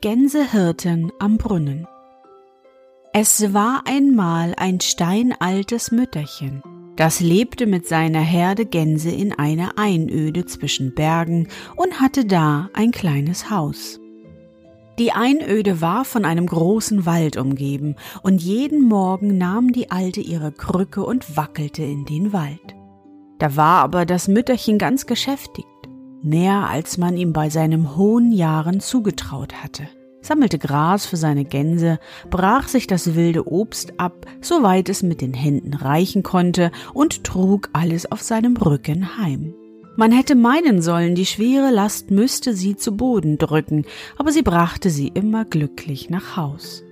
Gänsehirten am Brunnen Es war einmal ein steinaltes Mütterchen, das lebte mit seiner Herde Gänse in einer Einöde zwischen Bergen und hatte da ein kleines Haus. Die Einöde war von einem großen Wald umgeben, und jeden Morgen nahm die Alte ihre Krücke und wackelte in den Wald. Da war aber das Mütterchen ganz geschäftigt, mehr als man ihm bei seinen hohen Jahren zugetraut hatte, sammelte Gras für seine Gänse, brach sich das wilde Obst ab, soweit es mit den Händen reichen konnte, und trug alles auf seinem Rücken heim. Man hätte meinen sollen, die schwere Last müsste sie zu Boden drücken, aber sie brachte sie immer glücklich nach Haus.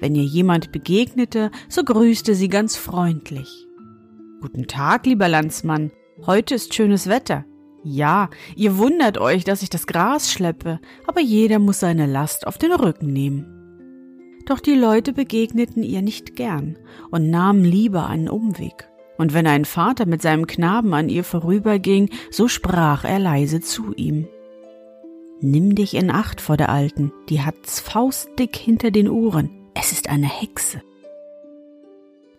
Wenn ihr jemand begegnete, so grüßte sie ganz freundlich. Guten Tag, lieber Landsmann, heute ist schönes Wetter. Ja, ihr wundert euch, dass ich das Gras schleppe, aber jeder muss seine Last auf den Rücken nehmen. Doch die Leute begegneten ihr nicht gern und nahmen lieber einen Umweg und wenn ein Vater mit seinem Knaben an ihr vorüberging, so sprach er leise zu ihm. Nimm dich in Acht vor der Alten, die hat's faustdick hinter den Ohren, es ist eine Hexe.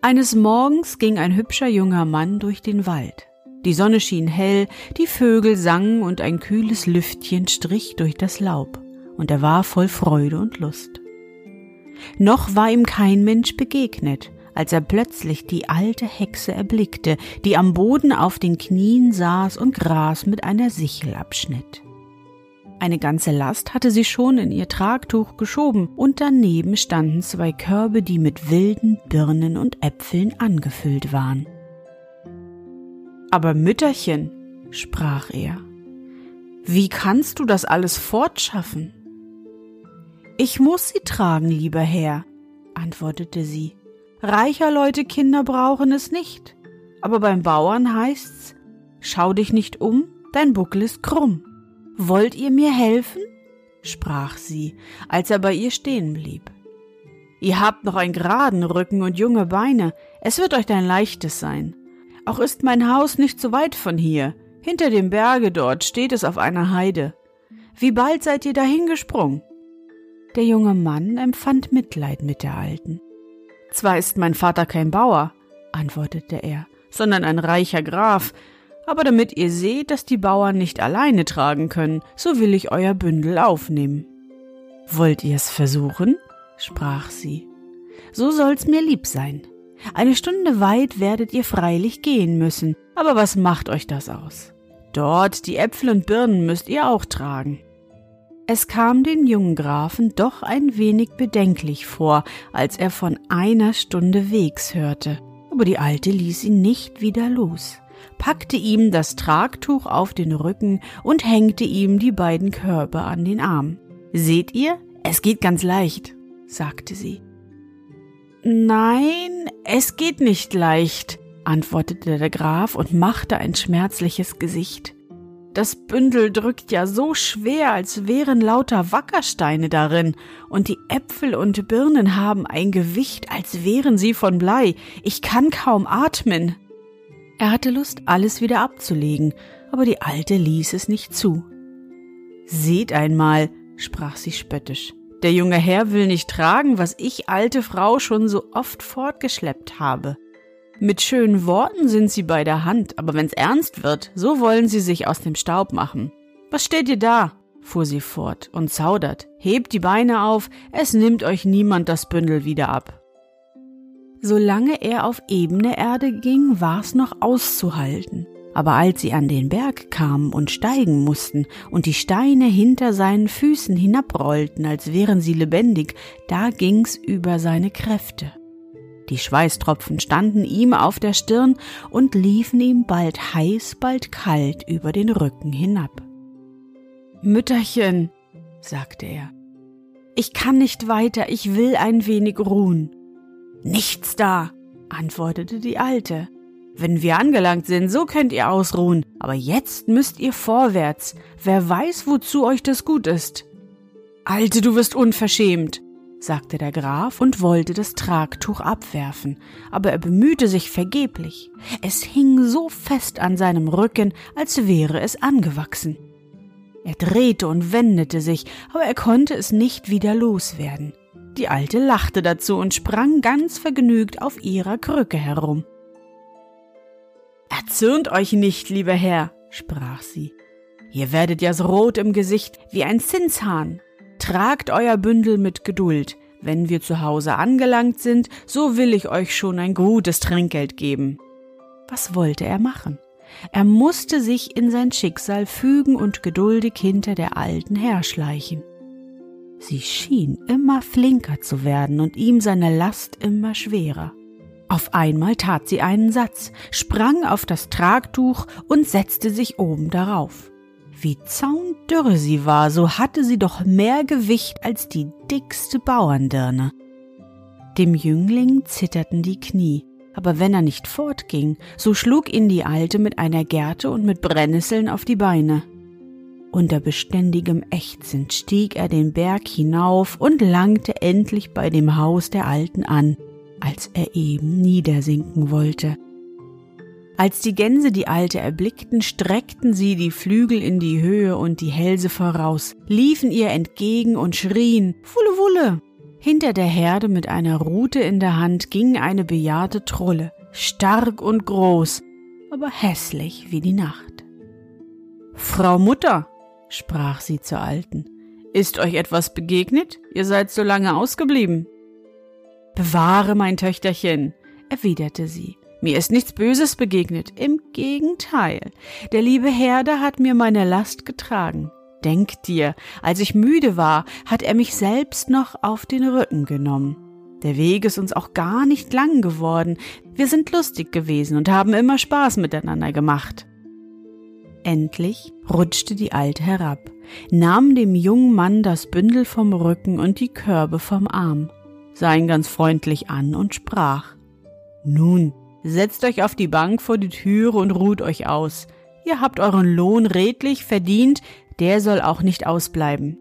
Eines Morgens ging ein hübscher junger Mann durch den Wald. Die Sonne schien hell, die Vögel sangen und ein kühles Lüftchen strich durch das Laub, und er war voll Freude und Lust. Noch war ihm kein Mensch begegnet, als er plötzlich die alte Hexe erblickte, die am Boden auf den Knien saß und Gras mit einer Sichel abschnitt. Eine ganze Last hatte sie schon in ihr Tragtuch geschoben, und daneben standen zwei Körbe, die mit wilden Birnen und Äpfeln angefüllt waren. Aber Mütterchen, sprach er, wie kannst du das alles fortschaffen? Ich muss sie tragen, lieber Herr, antwortete sie. Reicher Leute Kinder brauchen es nicht. Aber beim Bauern heißt's, schau dich nicht um, dein Buckel ist krumm. Wollt ihr mir helfen? sprach sie, als er bei ihr stehen blieb. Ihr habt noch einen geraden Rücken und junge Beine, es wird euch ein leichtes sein. Auch ist mein Haus nicht so weit von hier, hinter dem Berge dort steht es auf einer Heide. Wie bald seid ihr dahin gesprungen? Der junge Mann empfand Mitleid mit der Alten. Zwar ist mein Vater kein Bauer, antwortete er, sondern ein reicher Graf, aber damit ihr seht, dass die Bauern nicht alleine tragen können, so will ich euer Bündel aufnehmen. Wollt ihr's versuchen? sprach sie. So soll's mir lieb sein. Eine Stunde weit werdet ihr freilich gehen müssen, aber was macht euch das aus? Dort die Äpfel und Birnen müsst ihr auch tragen. Es kam den jungen Grafen doch ein wenig bedenklich vor, als er von einer Stunde Wegs hörte. Aber die Alte ließ ihn nicht wieder los, packte ihm das Tragtuch auf den Rücken und hängte ihm die beiden Körbe an den Arm. Seht ihr, es geht ganz leicht, sagte sie. Nein, es geht nicht leicht, antwortete der Graf und machte ein schmerzliches Gesicht. Das Bündel drückt ja so schwer, als wären lauter Wackersteine darin, und die Äpfel und Birnen haben ein Gewicht, als wären sie von Blei. Ich kann kaum atmen. Er hatte Lust, alles wieder abzulegen, aber die Alte ließ es nicht zu. Seht einmal, sprach sie spöttisch, der junge Herr will nicht tragen, was ich, alte Frau, schon so oft fortgeschleppt habe. Mit schönen Worten sind sie bei der Hand, aber wenn's ernst wird, so wollen sie sich aus dem Staub machen. Was steht ihr da? fuhr sie fort und zaudert. Hebt die Beine auf, es nimmt euch niemand das Bündel wieder ab. Solange er auf ebene Erde ging, war's noch auszuhalten. Aber als sie an den Berg kamen und steigen mussten und die Steine hinter seinen Füßen hinabrollten, als wären sie lebendig, da ging's über seine Kräfte. Die Schweißtropfen standen ihm auf der Stirn und liefen ihm bald heiß, bald kalt über den Rücken hinab. Mütterchen, sagte er, ich kann nicht weiter, ich will ein wenig ruhen. Nichts da, antwortete die Alte. Wenn wir angelangt sind, so könnt ihr ausruhen, aber jetzt müsst ihr vorwärts. Wer weiß, wozu euch das gut ist. Alte, du wirst unverschämt, sagte der Graf und wollte das Tragtuch abwerfen, aber er bemühte sich vergeblich. Es hing so fest an seinem Rücken, als wäre es angewachsen. Er drehte und wendete sich, aber er konnte es nicht wieder loswerden. Die Alte lachte dazu und sprang ganz vergnügt auf ihrer Krücke herum. Erzürnt euch nicht, lieber Herr, sprach sie. Ihr werdet ja so rot im Gesicht wie ein Zinshahn. Tragt euer Bündel mit Geduld. Wenn wir zu Hause angelangt sind, so will ich euch schon ein gutes Trinkgeld geben. Was wollte er machen? Er musste sich in sein Schicksal fügen und geduldig hinter der Alten herschleichen. Sie schien immer flinker zu werden und ihm seine Last immer schwerer. Auf einmal tat sie einen Satz, sprang auf das Tragtuch und setzte sich oben darauf. Wie zaundürre sie war, so hatte sie doch mehr Gewicht als die dickste Bauerndirne. Dem Jüngling zitterten die Knie, aber wenn er nicht fortging, so schlug ihn die Alte mit einer Gerte und mit Brennnesseln auf die Beine. Unter beständigem Ächzen stieg er den Berg hinauf und langte endlich bei dem Haus der Alten an, als er eben niedersinken wollte. Als die Gänse die Alte erblickten, streckten sie die Flügel in die Höhe und die Hälse voraus, liefen ihr entgegen und schrien Wulle Wulle. Hinter der Herde mit einer Rute in der Hand ging eine bejahrte Trulle, stark und groß, aber hässlich wie die Nacht. Frau Mutter, sprach sie zur Alten, ist euch etwas begegnet? Ihr seid so lange ausgeblieben. Bewahre, mein Töchterchen, erwiderte sie. Mir ist nichts Böses begegnet, im Gegenteil. Der liebe Herder hat mir meine Last getragen. Denk dir, als ich müde war, hat er mich selbst noch auf den Rücken genommen. Der Weg ist uns auch gar nicht lang geworden. Wir sind lustig gewesen und haben immer Spaß miteinander gemacht. Endlich rutschte die Alte herab, nahm dem jungen Mann das Bündel vom Rücken und die Körbe vom Arm sah ihn ganz freundlich an und sprach Nun, setzt euch auf die Bank vor die Türe und ruht euch aus. Ihr habt euren Lohn redlich verdient, der soll auch nicht ausbleiben.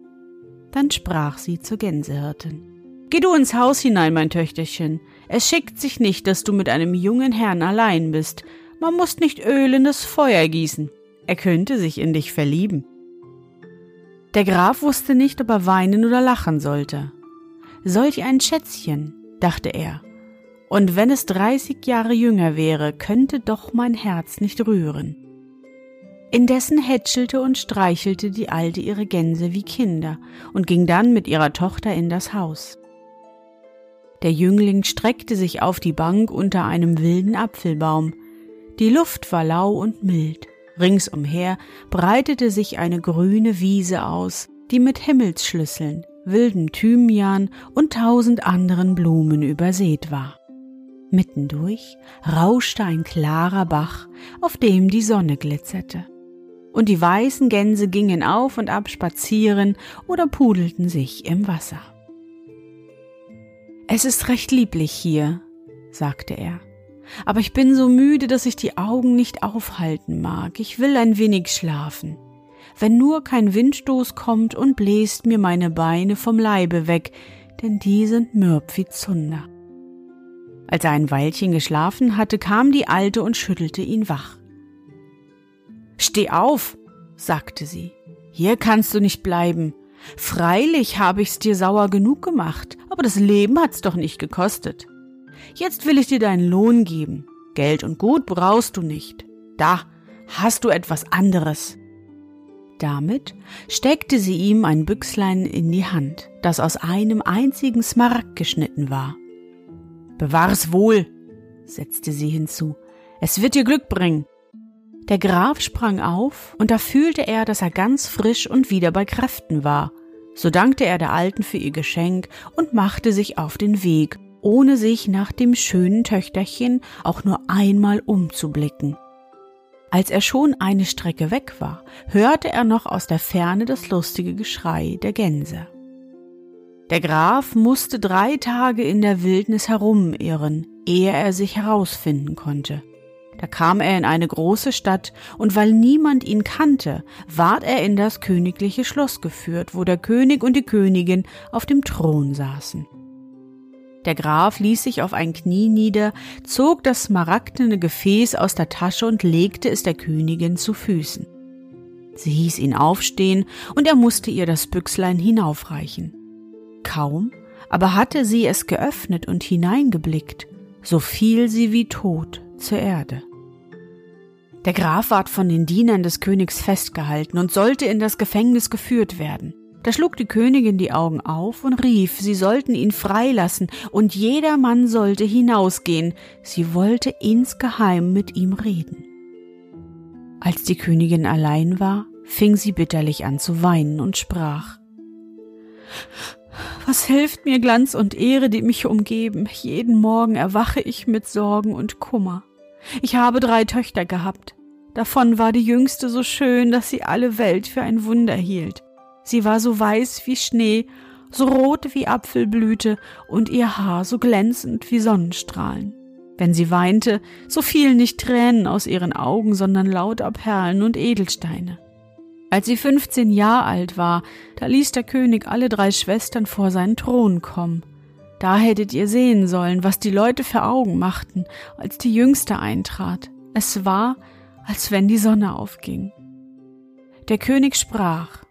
Dann sprach sie zur Gänsehirtin. Geh du ins Haus hinein, mein Töchterchen. Es schickt sich nicht, dass du mit einem jungen Herrn allein bist. Man muss nicht Öl in das Feuer gießen. Er könnte sich in dich verlieben. Der Graf wusste nicht, ob er weinen oder lachen sollte. Solch ein Schätzchen, dachte er, und wenn es dreißig Jahre jünger wäre, könnte doch mein Herz nicht rühren. Indessen hätschelte und streichelte die Alte ihre Gänse wie Kinder und ging dann mit ihrer Tochter in das Haus. Der Jüngling streckte sich auf die Bank unter einem wilden Apfelbaum. Die Luft war lau und mild. Ringsumher breitete sich eine grüne Wiese aus, die mit Himmelsschlüsseln, wilden Thymian und tausend anderen Blumen übersät war. Mittendurch rauschte ein klarer Bach, auf dem die Sonne glitzerte. Und die weißen Gänse gingen auf und ab spazieren oder pudelten sich im Wasser. Es ist recht lieblich hier, sagte er, aber ich bin so müde, dass ich die Augen nicht aufhalten mag. Ich will ein wenig schlafen wenn nur kein Windstoß kommt und bläst mir meine Beine vom Leibe weg, denn die sind mürb wie Zunder. Als er ein Weilchen geschlafen hatte, kam die Alte und schüttelte ihn wach. Steh auf, sagte sie, hier kannst du nicht bleiben. Freilich habe ich's dir sauer genug gemacht, aber das Leben hat's doch nicht gekostet. Jetzt will ich dir deinen Lohn geben. Geld und Gut brauchst du nicht. Da hast du etwas anderes. Damit steckte sie ihm ein Büchslein in die Hand, das aus einem einzigen Smaragd geschnitten war. Bewahr's wohl, setzte sie hinzu, es wird dir Glück bringen. Der Graf sprang auf, und da fühlte er, dass er ganz frisch und wieder bei Kräften war. So dankte er der Alten für ihr Geschenk und machte sich auf den Weg, ohne sich nach dem schönen Töchterchen auch nur einmal umzublicken. Als er schon eine Strecke weg war, hörte er noch aus der Ferne das lustige Geschrei der Gänse. Der Graf musste drei Tage in der Wildnis herumirren, ehe er sich herausfinden konnte. Da kam er in eine große Stadt, und weil niemand ihn kannte, ward er in das königliche Schloss geführt, wo der König und die Königin auf dem Thron saßen. Der Graf ließ sich auf ein Knie nieder, zog das smaragdene Gefäß aus der Tasche und legte es der Königin zu Füßen. Sie hieß ihn aufstehen, und er musste ihr das Büchslein hinaufreichen. Kaum aber hatte sie es geöffnet und hineingeblickt, so fiel sie wie tot zur Erde. Der Graf ward von den Dienern des Königs festgehalten und sollte in das Gefängnis geführt werden. Da schlug die Königin die Augen auf und rief, sie sollten ihn freilassen und jeder Mann sollte hinausgehen. Sie wollte insgeheim mit ihm reden. Als die Königin allein war, fing sie bitterlich an zu weinen und sprach Was hilft mir Glanz und Ehre, die mich umgeben? Jeden Morgen erwache ich mit Sorgen und Kummer. Ich habe drei Töchter gehabt. Davon war die jüngste so schön, dass sie alle Welt für ein Wunder hielt. Sie war so weiß wie Schnee, so rot wie Apfelblüte und ihr Haar so glänzend wie Sonnenstrahlen. Wenn sie weinte, so fielen nicht Tränen aus ihren Augen, sondern lauter Perlen und Edelsteine. Als sie fünfzehn Jahre alt war, da ließ der König alle drei Schwestern vor seinen Thron kommen. Da hättet ihr sehen sollen, was die Leute für Augen machten, als die Jüngste eintrat. Es war, als wenn die Sonne aufging. Der König sprach,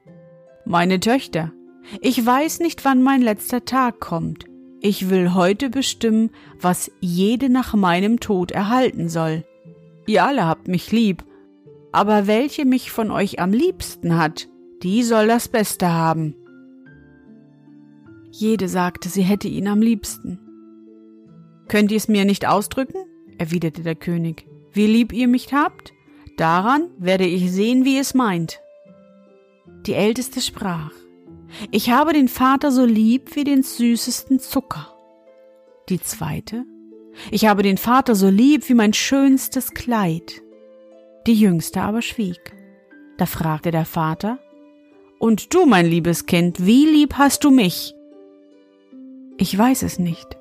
meine Töchter, ich weiß nicht, wann mein letzter Tag kommt. Ich will heute bestimmen, was jede nach meinem Tod erhalten soll. Ihr alle habt mich lieb, aber welche mich von euch am liebsten hat, die soll das Beste haben. Jede sagte, sie hätte ihn am liebsten. Könnt ihr es mir nicht ausdrücken? erwiderte der König. Wie lieb ihr mich habt? Daran werde ich sehen, wie es meint. Die Älteste sprach, ich habe den Vater so lieb wie den süßesten Zucker. Die zweite, ich habe den Vater so lieb wie mein schönstes Kleid. Die Jüngste aber schwieg. Da fragte der Vater, Und du, mein liebes Kind, wie lieb hast du mich? Ich weiß es nicht,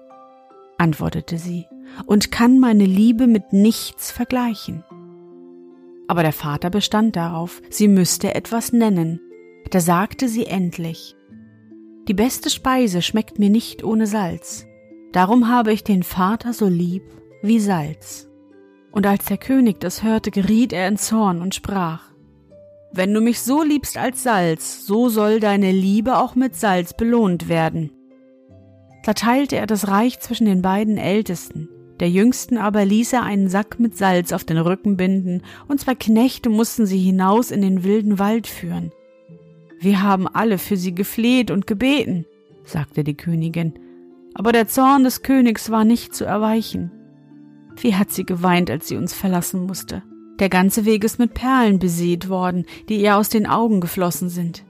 antwortete sie, und kann meine Liebe mit nichts vergleichen. Aber der Vater bestand darauf, sie müsste etwas nennen, da sagte sie endlich, die beste Speise schmeckt mir nicht ohne Salz, darum habe ich den Vater so lieb wie Salz. Und als der König das hörte, geriet er in Zorn und sprach, Wenn du mich so liebst als Salz, so soll deine Liebe auch mit Salz belohnt werden. Da teilte er das Reich zwischen den beiden Ältesten, der Jüngsten aber ließ er einen Sack mit Salz auf den Rücken binden, und zwei Knechte mussten sie hinaus in den wilden Wald führen, wir haben alle für sie gefleht und gebeten, sagte die Königin, aber der Zorn des Königs war nicht zu erweichen. Wie hat sie geweint, als sie uns verlassen musste. Der ganze Weg ist mit Perlen besät worden, die ihr aus den Augen geflossen sind.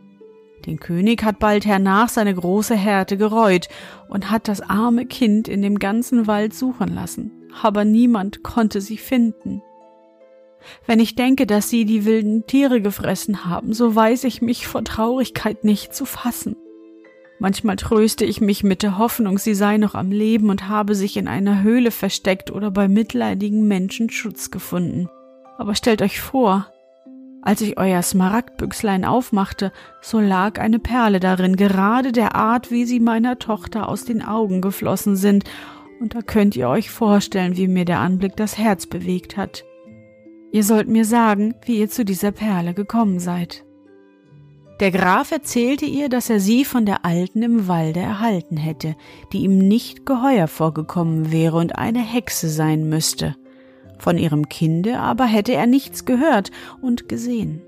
Den König hat bald hernach seine große Härte gereut und hat das arme Kind in dem ganzen Wald suchen lassen, aber niemand konnte sie finden. Wenn ich denke, dass sie die wilden Tiere gefressen haben, so weiß ich mich vor Traurigkeit nicht zu fassen. Manchmal tröste ich mich mit der Hoffnung, sie sei noch am Leben und habe sich in einer Höhle versteckt oder bei mitleidigen Menschen Schutz gefunden. Aber stellt euch vor, als ich euer Smaragdbüchslein aufmachte, so lag eine Perle darin, gerade der Art, wie sie meiner Tochter aus den Augen geflossen sind, und da könnt ihr euch vorstellen, wie mir der Anblick das Herz bewegt hat. Ihr sollt mir sagen, wie ihr zu dieser Perle gekommen seid. Der Graf erzählte ihr, dass er sie von der Alten im Walde erhalten hätte, die ihm nicht geheuer vorgekommen wäre und eine Hexe sein müsste. Von ihrem Kinde aber hätte er nichts gehört und gesehen.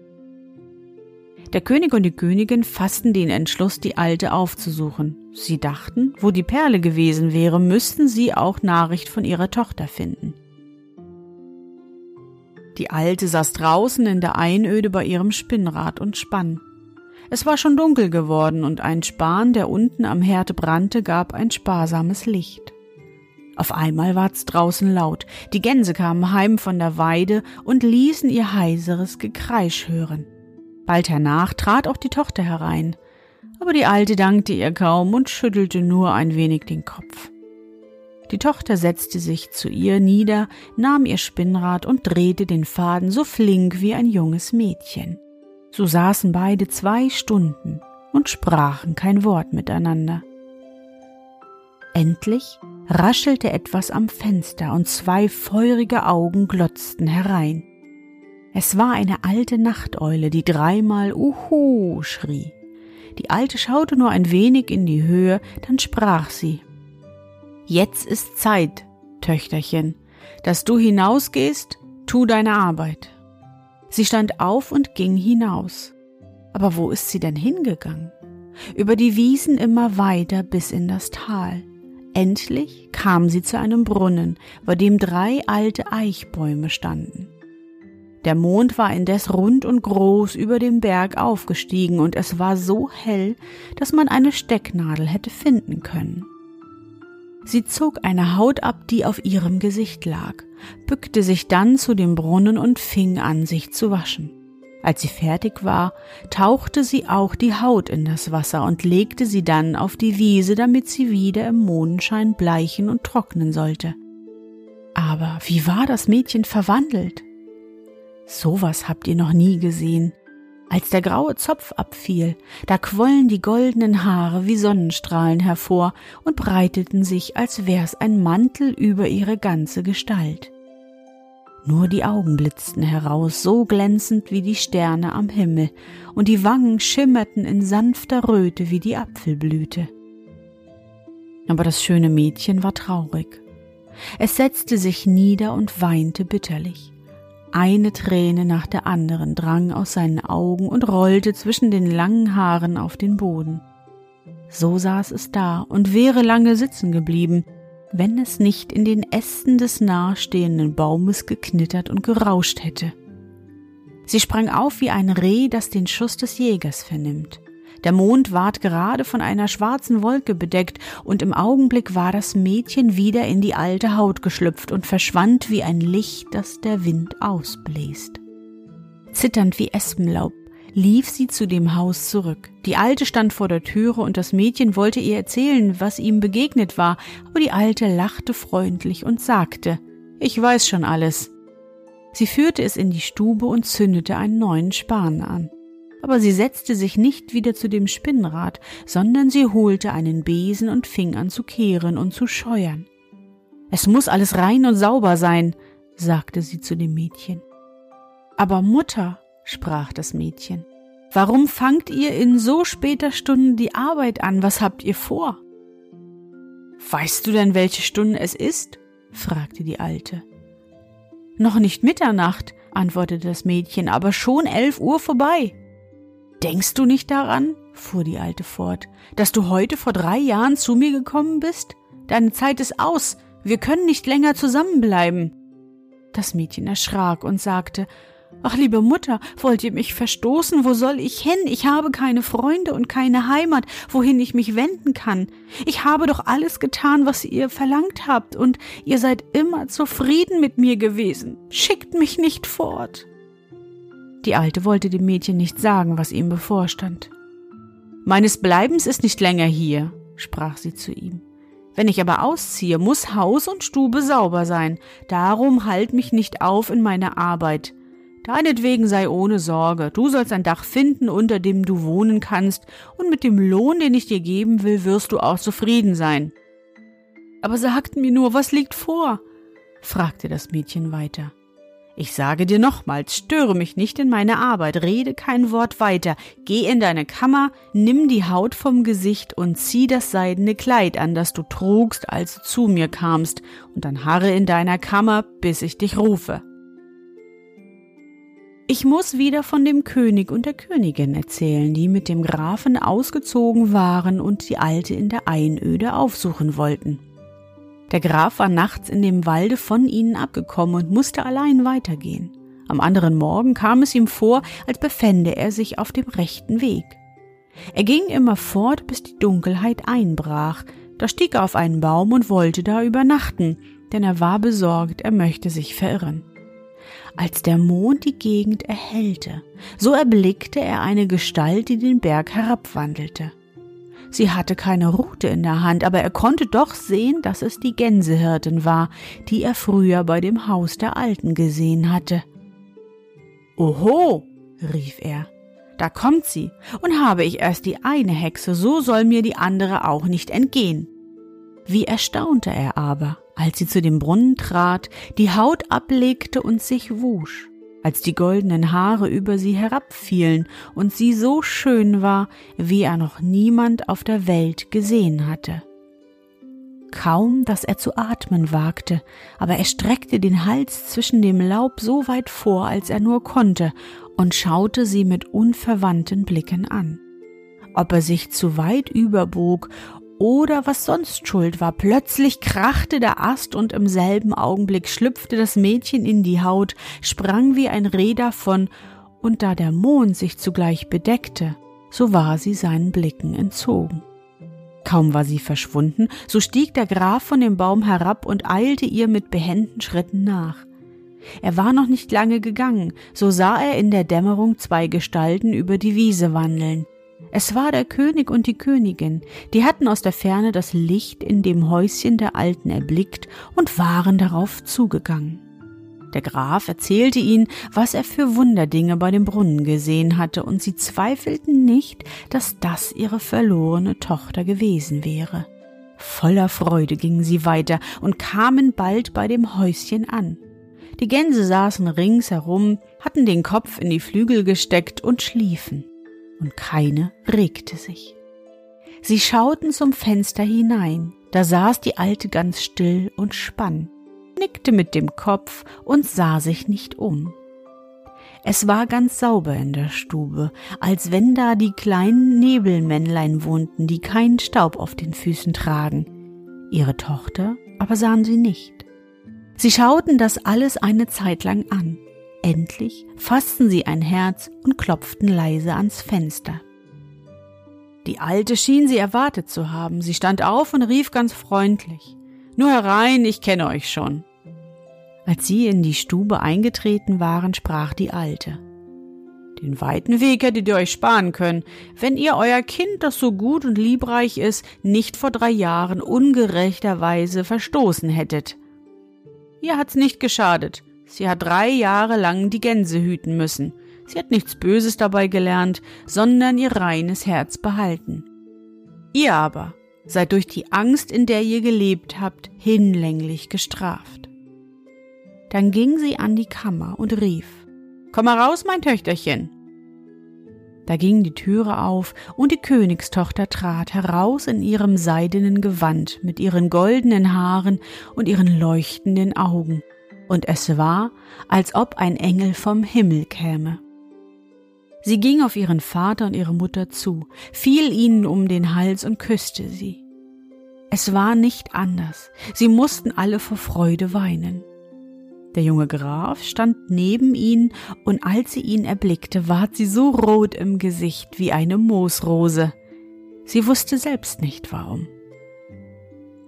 Der König und die Königin fassten den Entschluss, die Alte aufzusuchen. Sie dachten, wo die Perle gewesen wäre, müssten sie auch Nachricht von ihrer Tochter finden. Die Alte saß draußen in der Einöde bei ihrem Spinnrad und spann. Es war schon dunkel geworden und ein Span, der unten am Herd brannte, gab ein sparsames Licht. Auf einmal ward's draußen laut. Die Gänse kamen heim von der Weide und ließen ihr heiseres Gekreisch hören. Bald hernach trat auch die Tochter herein, aber die Alte dankte ihr kaum und schüttelte nur ein wenig den Kopf. Die Tochter setzte sich zu ihr nieder, nahm ihr Spinnrad und drehte den Faden so flink wie ein junges Mädchen. So saßen beide zwei Stunden und sprachen kein Wort miteinander. Endlich raschelte etwas am Fenster und zwei feurige Augen glotzten herein. Es war eine alte Nachteule, die dreimal Uhu schrie. Die Alte schaute nur ein wenig in die Höhe, dann sprach sie Jetzt ist Zeit, Töchterchen, dass du hinausgehst, tu deine Arbeit. Sie stand auf und ging hinaus. Aber wo ist sie denn hingegangen? Über die Wiesen immer weiter bis in das Tal. Endlich kam sie zu einem Brunnen, bei dem drei alte Eichbäume standen. Der Mond war indes rund und groß über dem Berg aufgestiegen, und es war so hell, dass man eine Stecknadel hätte finden können. Sie zog eine Haut ab, die auf ihrem Gesicht lag, bückte sich dann zu dem Brunnen und fing an, sich zu waschen. Als sie fertig war, tauchte sie auch die Haut in das Wasser und legte sie dann auf die Wiese, damit sie wieder im Mondenschein bleichen und trocknen sollte. Aber wie war das Mädchen verwandelt? Sowas habt ihr noch nie gesehen. Als der graue Zopf abfiel, da quollen die goldenen Haare wie Sonnenstrahlen hervor und breiteten sich, als wär's ein Mantel über ihre ganze Gestalt. Nur die Augen blitzten heraus, so glänzend wie die Sterne am Himmel, und die Wangen schimmerten in sanfter Röte wie die Apfelblüte. Aber das schöne Mädchen war traurig. Es setzte sich nieder und weinte bitterlich. Eine Träne nach der anderen drang aus seinen Augen und rollte zwischen den langen Haaren auf den Boden. So saß es da und wäre lange sitzen geblieben, wenn es nicht in den Ästen des nahestehenden Baumes geknittert und gerauscht hätte. Sie sprang auf wie ein Reh, das den Schuss des Jägers vernimmt. Der Mond ward gerade von einer schwarzen Wolke bedeckt, und im Augenblick war das Mädchen wieder in die alte Haut geschlüpft und verschwand wie ein Licht, das der Wind ausbläst. Zitternd wie Espenlaub lief sie zu dem Haus zurück. Die Alte stand vor der Türe und das Mädchen wollte ihr erzählen, was ihm begegnet war, aber die Alte lachte freundlich und sagte, ich weiß schon alles. Sie führte es in die Stube und zündete einen neuen Span an. Aber sie setzte sich nicht wieder zu dem Spinnrad, sondern sie holte einen Besen und fing an zu kehren und zu scheuern. Es muss alles rein und sauber sein, sagte sie zu dem Mädchen. Aber Mutter, sprach das Mädchen. Warum fangt ihr in so später Stunde die Arbeit an? Was habt ihr vor? Weißt du denn, welche Stunde es ist? fragte die Alte. Noch nicht Mitternacht, antwortete das Mädchen, aber schon elf Uhr vorbei. Denkst du nicht daran, fuhr die Alte fort, dass du heute vor drei Jahren zu mir gekommen bist? Deine Zeit ist aus, wir können nicht länger zusammenbleiben. Das Mädchen erschrak und sagte, Ach, liebe Mutter, wollt ihr mich verstoßen? Wo soll ich hin? Ich habe keine Freunde und keine Heimat, wohin ich mich wenden kann. Ich habe doch alles getan, was ihr verlangt habt, und ihr seid immer zufrieden mit mir gewesen. Schickt mich nicht fort. Die Alte wollte dem Mädchen nicht sagen, was ihm bevorstand. Meines Bleibens ist nicht länger hier, sprach sie zu ihm. Wenn ich aber ausziehe, muss Haus und Stube sauber sein. Darum halt mich nicht auf in meiner Arbeit. Deinetwegen sei ohne Sorge, du sollst ein Dach finden, unter dem du wohnen kannst, und mit dem Lohn, den ich dir geben will, wirst du auch zufrieden sein. Aber sagt mir nur, was liegt vor? fragte das Mädchen weiter. Ich sage dir nochmals, störe mich nicht in meine Arbeit, rede kein Wort weiter, geh in deine Kammer, nimm die Haut vom Gesicht und zieh das seidene Kleid an, das du trugst, als du zu mir kamst, und dann harre in deiner Kammer, bis ich dich rufe. Ich muss wieder von dem König und der Königin erzählen, die mit dem Grafen ausgezogen waren und die Alte in der Einöde aufsuchen wollten. Der Graf war nachts in dem Walde von ihnen abgekommen und musste allein weitergehen. Am anderen Morgen kam es ihm vor, als befände er sich auf dem rechten Weg. Er ging immer fort, bis die Dunkelheit einbrach. Da stieg er auf einen Baum und wollte da übernachten, denn er war besorgt, er möchte sich verirren als der Mond die Gegend erhellte, so erblickte er eine Gestalt, die den Berg herabwandelte. Sie hatte keine Rute in der Hand, aber er konnte doch sehen, dass es die Gänsehirtin war, die er früher bei dem Haus der Alten gesehen hatte. Oho, rief er, da kommt sie, und habe ich erst die eine Hexe, so soll mir die andere auch nicht entgehen. Wie erstaunte er aber, als sie zu dem Brunnen trat, die Haut ablegte und sich wusch, als die goldenen Haare über sie herabfielen und sie so schön war, wie er noch niemand auf der Welt gesehen hatte. Kaum, dass er zu atmen wagte, aber er streckte den Hals zwischen dem Laub so weit vor, als er nur konnte, und schaute sie mit unverwandten Blicken an. Ob er sich zu weit überbog oder was sonst schuld war. Plötzlich krachte der Ast und im selben Augenblick schlüpfte das Mädchen in die Haut, sprang wie ein Reh davon, und da der Mond sich zugleich bedeckte, so war sie seinen Blicken entzogen. Kaum war sie verschwunden, so stieg der Graf von dem Baum herab und eilte ihr mit behenden Schritten nach. Er war noch nicht lange gegangen, so sah er in der Dämmerung zwei Gestalten über die Wiese wandeln. Es war der König und die Königin, die hatten aus der Ferne das Licht in dem Häuschen der Alten erblickt und waren darauf zugegangen. Der Graf erzählte ihnen, was er für Wunderdinge bei dem Brunnen gesehen hatte, und sie zweifelten nicht, dass das ihre verlorene Tochter gewesen wäre. Voller Freude gingen sie weiter und kamen bald bei dem Häuschen an. Die Gänse saßen ringsherum, hatten den Kopf in die Flügel gesteckt und schliefen und keine regte sich. Sie schauten zum Fenster hinein, da saß die Alte ganz still und spann, nickte mit dem Kopf und sah sich nicht um. Es war ganz sauber in der Stube, als wenn da die kleinen Nebelmännlein wohnten, die keinen Staub auf den Füßen tragen. Ihre Tochter aber sahen sie nicht. Sie schauten das alles eine Zeit lang an, Endlich fassten sie ein Herz und klopften leise ans Fenster. Die Alte schien sie erwartet zu haben. Sie stand auf und rief ganz freundlich. Nur herein, ich kenne euch schon. Als sie in die Stube eingetreten waren, sprach die Alte. Den weiten Weg hättet ihr euch sparen können, wenn ihr euer Kind, das so gut und liebreich ist, nicht vor drei Jahren ungerechterweise verstoßen hättet. Ihr hat's nicht geschadet. Sie hat drei Jahre lang die Gänse hüten müssen. Sie hat nichts Böses dabei gelernt, sondern ihr reines Herz behalten. Ihr aber seid durch die Angst, in der ihr gelebt habt, hinlänglich gestraft. Dann ging sie an die Kammer und rief, Komm heraus, mein Töchterchen. Da ging die Türe auf, und die Königstochter trat heraus in ihrem seidenen Gewand mit ihren goldenen Haaren und ihren leuchtenden Augen und es war, als ob ein Engel vom Himmel käme. Sie ging auf ihren Vater und ihre Mutter zu, fiel ihnen um den Hals und küsste sie. Es war nicht anders, sie mussten alle vor Freude weinen. Der junge Graf stand neben ihnen, und als sie ihn erblickte, ward sie so rot im Gesicht wie eine Moosrose. Sie wusste selbst nicht warum.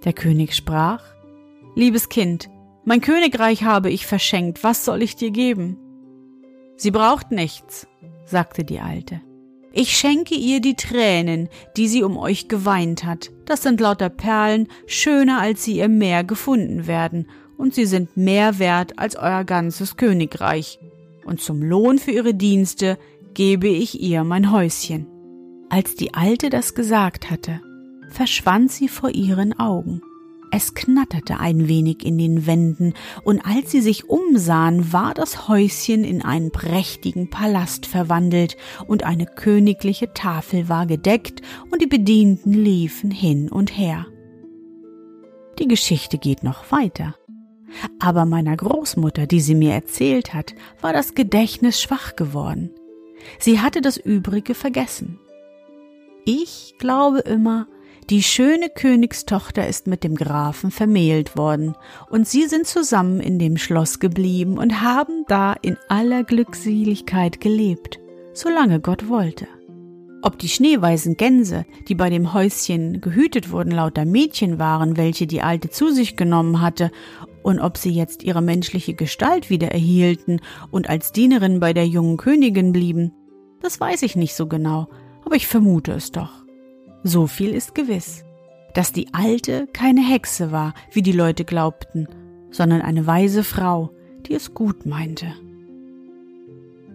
Der König sprach Liebes Kind, mein Königreich habe ich verschenkt, was soll ich dir geben? Sie braucht nichts, sagte die Alte. Ich schenke ihr die Tränen, die sie um euch geweint hat. Das sind lauter Perlen, schöner als sie im Meer gefunden werden, und sie sind mehr wert als euer ganzes Königreich. Und zum Lohn für ihre Dienste gebe ich ihr mein Häuschen. Als die Alte das gesagt hatte, verschwand sie vor ihren Augen. Es knatterte ein wenig in den Wänden, und als sie sich umsahen, war das Häuschen in einen prächtigen Palast verwandelt, und eine königliche Tafel war gedeckt, und die Bedienten liefen hin und her. Die Geschichte geht noch weiter. Aber meiner Großmutter, die sie mir erzählt hat, war das Gedächtnis schwach geworden. Sie hatte das Übrige vergessen. Ich glaube immer, die schöne Königstochter ist mit dem Grafen vermählt worden, und sie sind zusammen in dem Schloss geblieben und haben da in aller Glückseligkeit gelebt, solange Gott wollte. Ob die schneeweißen Gänse, die bei dem Häuschen gehütet wurden, lauter Mädchen waren, welche die Alte zu sich genommen hatte, und ob sie jetzt ihre menschliche Gestalt wieder erhielten und als Dienerin bei der jungen Königin blieben, das weiß ich nicht so genau, aber ich vermute es doch. So viel ist gewiss, dass die Alte keine Hexe war, wie die Leute glaubten, sondern eine weise Frau, die es gut meinte.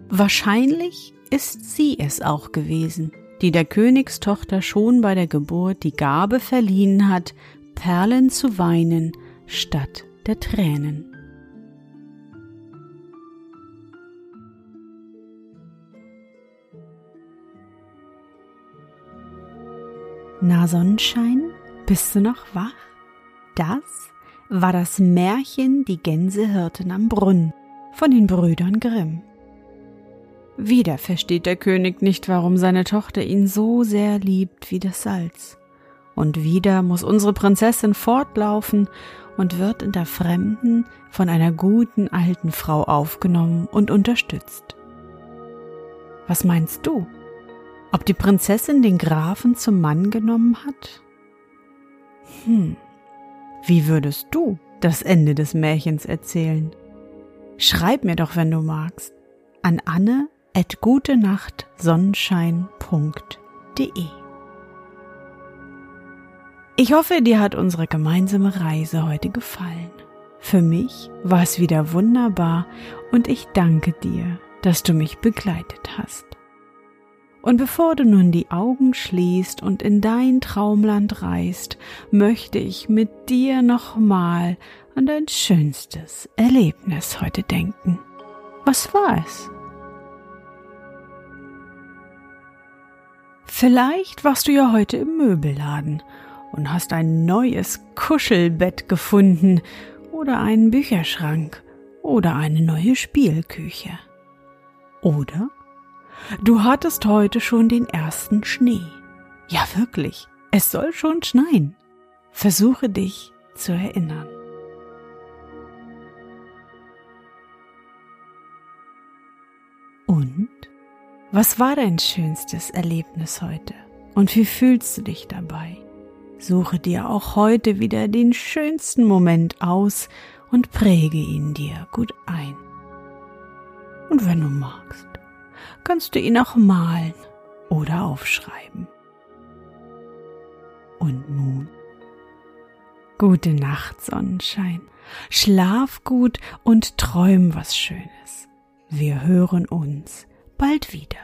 Wahrscheinlich ist sie es auch gewesen, die der Königstochter schon bei der Geburt die Gabe verliehen hat, Perlen zu weinen statt der Tränen. Na Sonnenschein, bist du noch wach? Das war das Märchen Die Gänsehirten am Brunnen von den Brüdern Grimm. Wieder versteht der König nicht, warum seine Tochter ihn so sehr liebt wie das Salz. Und wieder muss unsere Prinzessin fortlaufen und wird in der Fremden von einer guten alten Frau aufgenommen und unterstützt. Was meinst du? Ob die Prinzessin den Grafen zum Mann genommen hat? Hm, wie würdest du das Ende des Märchens erzählen? Schreib mir doch, wenn du magst, an anne at gute Nacht Sonnenschein.de. Ich hoffe, dir hat unsere gemeinsame Reise heute gefallen. Für mich war es wieder wunderbar und ich danke dir, dass du mich begleitet hast. Und bevor du nun die Augen schließt und in dein Traumland reist, möchte ich mit dir nochmal an dein schönstes Erlebnis heute denken. Was war es? Vielleicht warst du ja heute im Möbelladen und hast ein neues Kuschelbett gefunden oder einen Bücherschrank oder eine neue Spielküche. Oder Du hattest heute schon den ersten Schnee. Ja, wirklich, es soll schon schneien. Versuche dich zu erinnern. Und? Was war dein schönstes Erlebnis heute? Und wie fühlst du dich dabei? Suche dir auch heute wieder den schönsten Moment aus und präge ihn dir gut ein. Und wenn du magst, kannst du ihn auch malen oder aufschreiben. Und nun? Gute Nacht, Sonnenschein. Schlaf gut und träum was Schönes. Wir hören uns bald wieder.